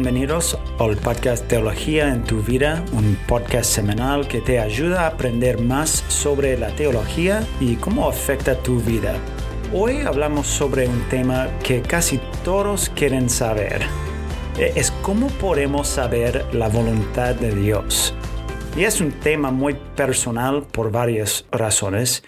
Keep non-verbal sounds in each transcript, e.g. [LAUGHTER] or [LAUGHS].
bienvenidos al podcast Teología en tu vida, un podcast semanal que te ayuda a aprender más sobre la teología y cómo afecta tu vida. Hoy hablamos sobre un tema que casi todos quieren saber. E, es cómo podemos saber la voluntad de Dios. Y es un tema muy personal por varias razones.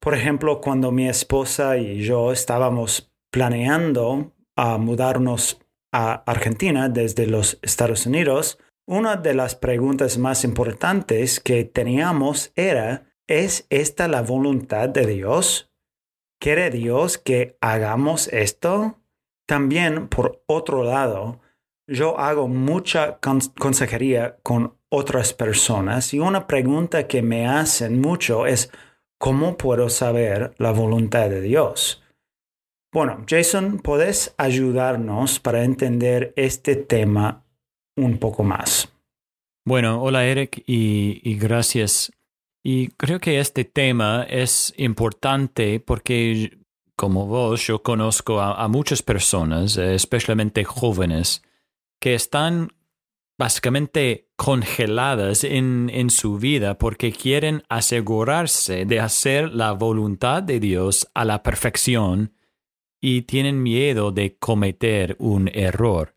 Por ejemplo, cuando mi esposa y yo estábamos planeando a mudarnos a Argentina desde los Estados Unidos, una de las preguntas más importantes que teníamos era, ¿es esta la voluntad de Dios? ¿Quiere Dios que hagamos esto? También, por otro lado, yo hago mucha consejería con otras personas y una pregunta que me hacen mucho es, ¿cómo puedo saber la voluntad de Dios? Bueno, Jason, ¿puedes ayudarnos para entender este tema un poco más? Bueno, hola Eric y, gracias. Y creo que este tema es importante porque, como vos, yo conozco a, muchas personas, especialmente jóvenes, que están básicamente congeladas en, en, su vida porque quieren asegurarse de hacer la voluntad de Dios a la perfección y tienen miedo de cometer un error.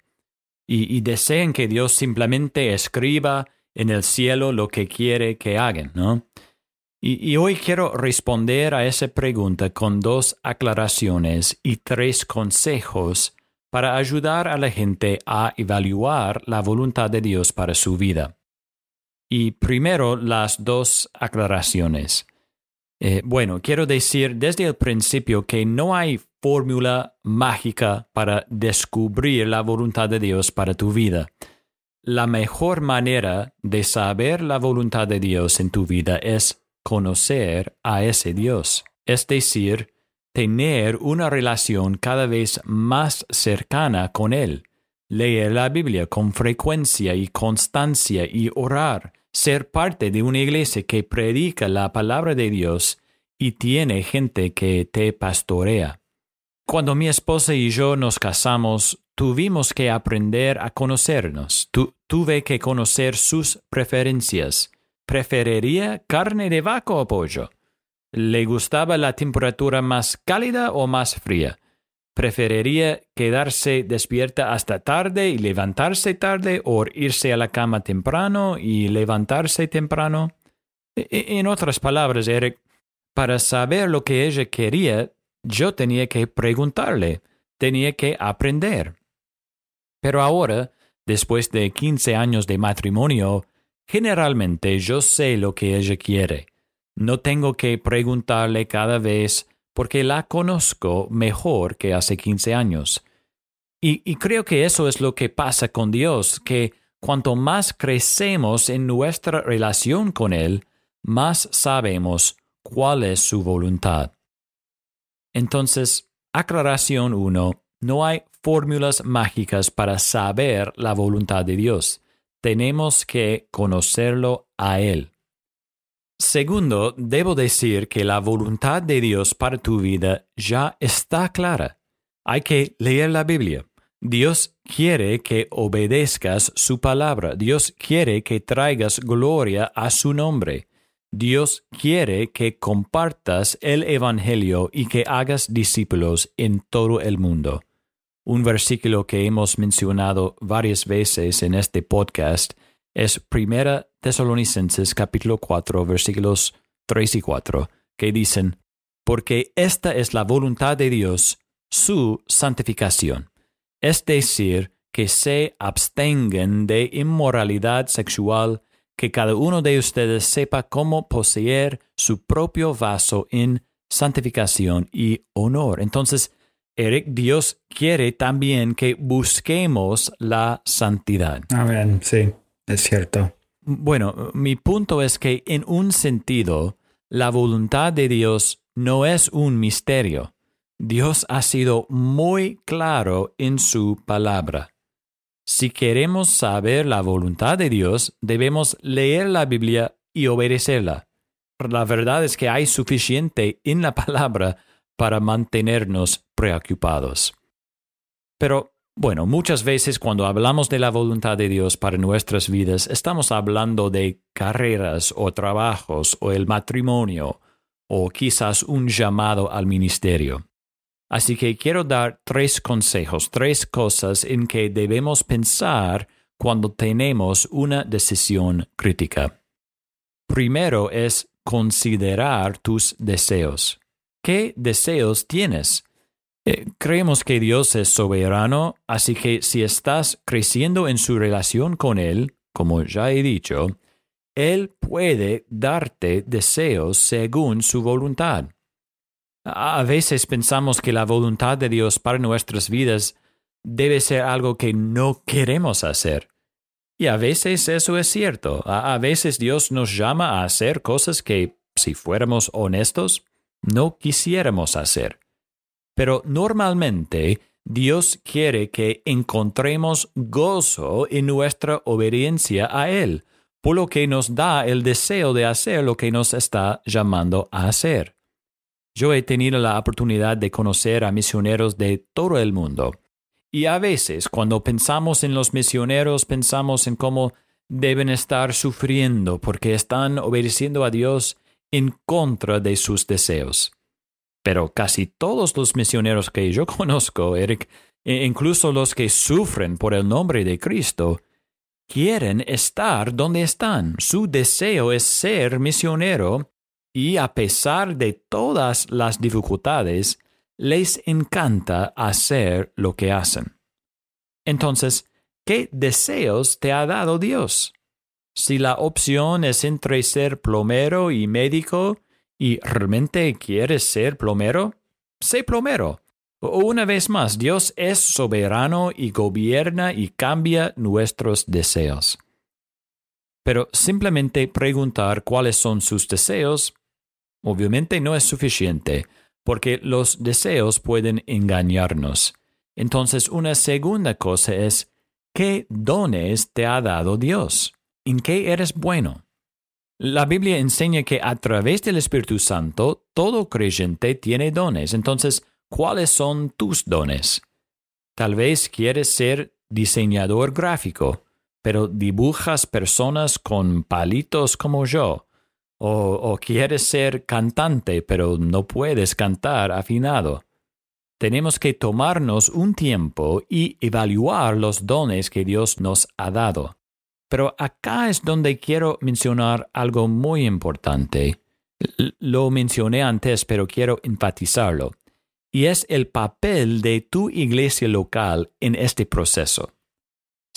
Y, desean que Dios simplemente escriba en el cielo lo que quiere que hagan, ¿no? Y, hoy quiero responder a esa pregunta con dos aclaraciones y tres consejos para ayudar a la gente a evaluar la voluntad de Dios para su vida. Y primero las dos aclaraciones. Eh, bueno, quiero decir desde el principio que no hay fórmula mágica para descubrir la voluntad de Dios para tu vida. La mejor manera de saber la voluntad de Dios en tu vida es conocer a ese Dios, es decir, tener una relación cada vez más cercana con Él, leer la Biblia con frecuencia y constancia y orar, ser parte de una iglesia que predica la palabra de Dios y tiene gente que te pastorea. Cuando mi esposa y yo nos casamos, tuvimos que aprender a conocernos. tuve que conocer sus preferencias. ¿Preferiría carne de vaca o pollo? ¿Le gustaba la temperatura más cálida o más fría? preferiría quedarse despierta hasta tarde y levantarse tarde o irse a la cama temprano y levantarse temprano. E, e, en otras palabras, Eric, para saber lo que ella quería, yo tenía que preguntarle, tenía que aprender. Pero ahora, después de 15 años de matrimonio, generalmente yo sé lo que ella quiere. No tengo que preguntarle cada vez porque la conozco mejor que hace 15 años. Y, creo que eso es lo que pasa con Dios, que cuanto más crecemos en nuestra relación con Él, más sabemos cuál es su voluntad. Entonces, aclaración 1. No hay fórmulas mágicas para saber la voluntad de Dios. Tenemos que conocerlo a Él. Segundo, debo decir que la voluntad de Dios para tu vida ya está clara. Hay que leer la Biblia. Dios quiere que obedezcas su palabra. Dios quiere que traigas gloria a su nombre. Dios quiere que compartas el Evangelio y que hagas discípulos en todo el mundo. Un versículo que hemos mencionado varias veces en este podcast es Primera Tesalonicenses capítulo 4 versículos 3 y 4, que dicen, porque esta es la voluntad de Dios, su santificación, es decir, que se abstengan de inmoralidad sexual, que cada uno de ustedes sepa cómo poseer su propio vaso en santificación y honor. Entonces, Eric, Dios quiere también que busquemos la santidad. Amén, sí. Es cierto. Bueno, mi punto es que en un sentido, la voluntad de Dios no es un misterio. Dios ha sido muy claro en su palabra. Si queremos saber la voluntad de Dios, debemos leer la Biblia y obedecerla. La verdad es que hay suficiente en la [LAUGHS] palabra para mantenernos preocupados. Pero Bueno, muchas veces cuando hablamos de la voluntad de Dios para nuestras vidas, estamos hablando de carreras o trabajos o el matrimonio o quizás un llamado al ministerio. Así que quiero dar tres consejos, tres cosas en que debemos pensar cuando tenemos una decisión crítica. Primero es considerar tus deseos. ¿Qué deseos tienes? Eh, creemos que Dios es soberano, así que si estás creciendo en su relación con Él, como ya he dicho, Él puede darte deseos según su voluntad. A veces pensamos que la voluntad de Dios para nuestras vidas debe ser algo que no queremos hacer. Y a veces eso es cierto. A, veces Dios nos llama a hacer cosas que, si fuéramos honestos, no quisiéramos hacer. Pero normalmente Dios quiere que encontremos gozo en nuestra obediencia a Él, por lo que nos da el deseo de hacer lo que nos está llamando a hacer. Yo he tenido la oportunidad de conocer a misioneros de todo el mundo, y a veces cuando pensamos en los misioneros pensamos en cómo deben estar sufriendo porque están obedeciendo a Dios en contra de sus deseos. Pero casi todos los misioneros que yo [LAUGHS] conozco, Eric, e incluso los que sufren por el nombre de Cristo, quieren estar donde están. Su deseo es ser misionero y a pesar de todas las dificultades, les encanta hacer lo que hacen. Entonces, ¿qué deseos te ha dado Dios? Si la opción es entre ser plomero y médico, y realmente quieres ser plomero, sé plomero. Una vez más, Dios es soberano y gobierna y cambia nuestros deseos. Pero simplemente preguntar cuáles son sus deseos, obviamente no es suficiente, porque los deseos pueden engañarnos. Entonces, una segunda cosa es, ¿qué dones te ha dado Dios? ¿En qué eres bueno? La Biblia enseña que a través del Espíritu Santo todo creyente tiene dones. Entonces, ¿cuáles son tus dones? Tal vez quieres ser diseñador gráfico, pero dibujas personas con palitos como yo. O, quieres ser cantante, pero no puedes cantar afinado. Tenemos que tomarnos un tiempo y evaluar los dones que Dios nos ha dado. Pero acá es donde quiero mencionar algo muy importante. Lo mencioné antes, pero quiero enfatizarlo. Y es el papel de tu iglesia local en este proceso.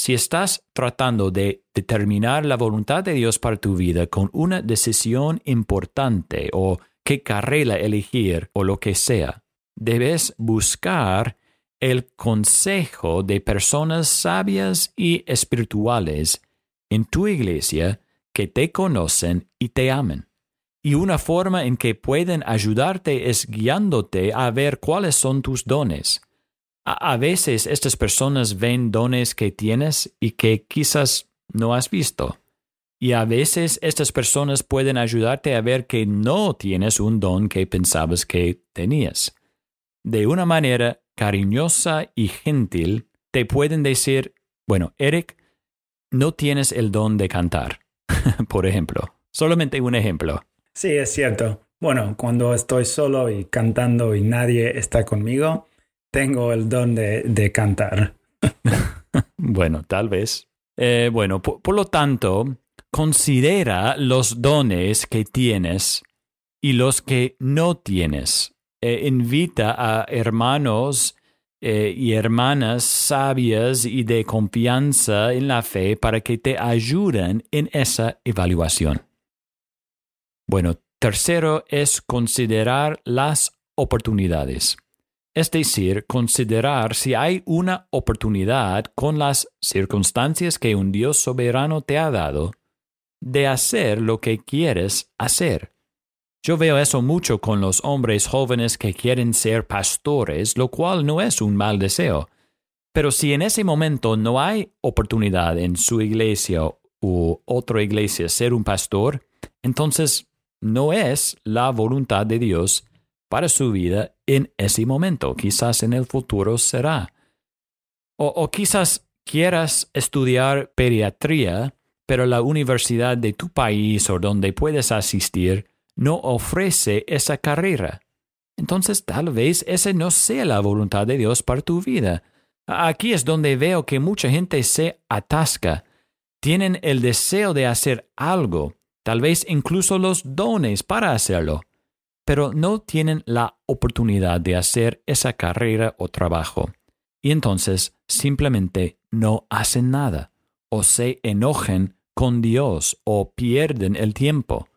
Si estás tratando de determinar la voluntad de Dios para tu vida con una decisión importante o qué carrera elegir o lo que sea, debes buscar el consejo de personas sabias y espirituales en tu iglesia que te conocen y te amen. Y una forma en que pueden ayudarte es guiándote a ver cuáles son tus dones. A, veces estas personas ven dones que tienes y que quizás no has visto. Y a veces estas personas pueden ayudarte a ver que no tienes un don que pensabas que tenías. De una manera cariñosa y gentil, te pueden decir, bueno, Eric, no tienes el don de cantar, [LAUGHS] por ejemplo. Solamente un ejemplo. Sí, es cierto. Bueno, cuando estoy solo y cantando y nadie está conmigo, tengo el don de, cantar. [LAUGHS] bueno, tal vez. Eh, bueno, por, lo tanto, considera los dones que tienes y los que no tienes. Eh, invita a hermanos eh, y hermanas sabias y de confianza en la fe para que te ayuden en esa evaluación. Bueno, tercero es considerar las oportunidades. Es decir, considerar si hay una oportunidad con las circunstancias que un Dios soberano te ha dado de hacer lo que quieres hacer yo veo eso mucho con los hombres jóvenes que quieren ser pastores, lo cual no es un mal deseo. Pero si en ese momento no hay oportunidad en su iglesia u otra iglesia ser un pastor, entonces no es la voluntad de Dios para su vida en ese momento. Quizás en el futuro será. O, quizás quieras estudiar pediatría, pero la universidad de tu país o donde puedes asistir no ofrece esa carrera. Entonces tal vez esa no sea la voluntad de Dios para tu vida. Aquí es donde veo que mucha gente se atasca. Tienen el deseo de hacer algo, tal vez incluso los dones para hacerlo, pero no tienen la oportunidad de hacer esa carrera o trabajo. Y entonces simplemente no hacen nada, o se enojen con Dios o pierden el tiempo.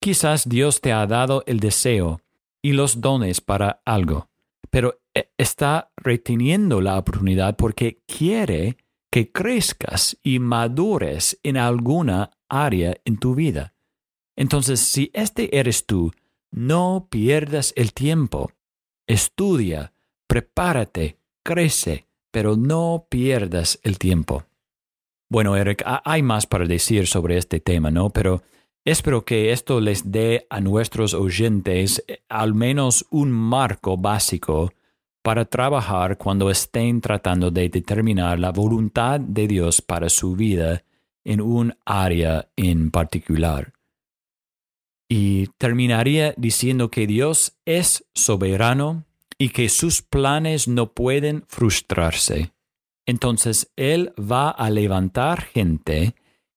Quizás Dios te ha dado el deseo y los dones para algo, pero e, está reteniendo la oportunidad porque quiere que crezcas y madures en alguna área en tu vida. Entonces, si este eres tú, no pierdas el tiempo. Estudia, prepárate, crece, pero no pierdas el tiempo. Bueno, Eric, hay más para decir sobre este tema, ¿no? Pero espero que esto les dé a nuestros oyentes eh, al menos un marco básico para trabajar cuando estén tratando de determinar la voluntad de Dios para su vida en un área en particular. Y terminaría diciendo que Dios es soberano y que sus planes no pueden frustrarse. Entonces Él va a levantar gente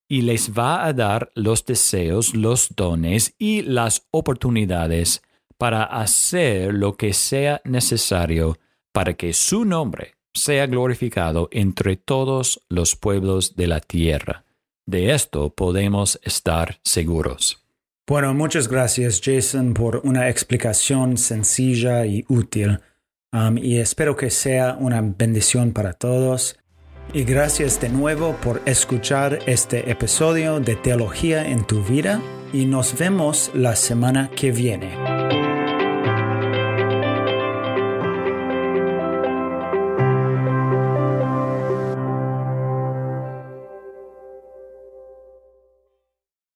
y les va a dar los deseos, los dones y las oportunidades para hacer lo que sea necesario para que su nombre sea glorificado entre todos los pueblos de la tierra. De esto podemos estar seguros. Bueno, muchas gracias Jason por una explicación sencilla y útil. Um, y espero que sea una bendición para todos. Y gracias de nuevo por escuchar este episodio de Teología en tu vida y nos vemos la semana que viene.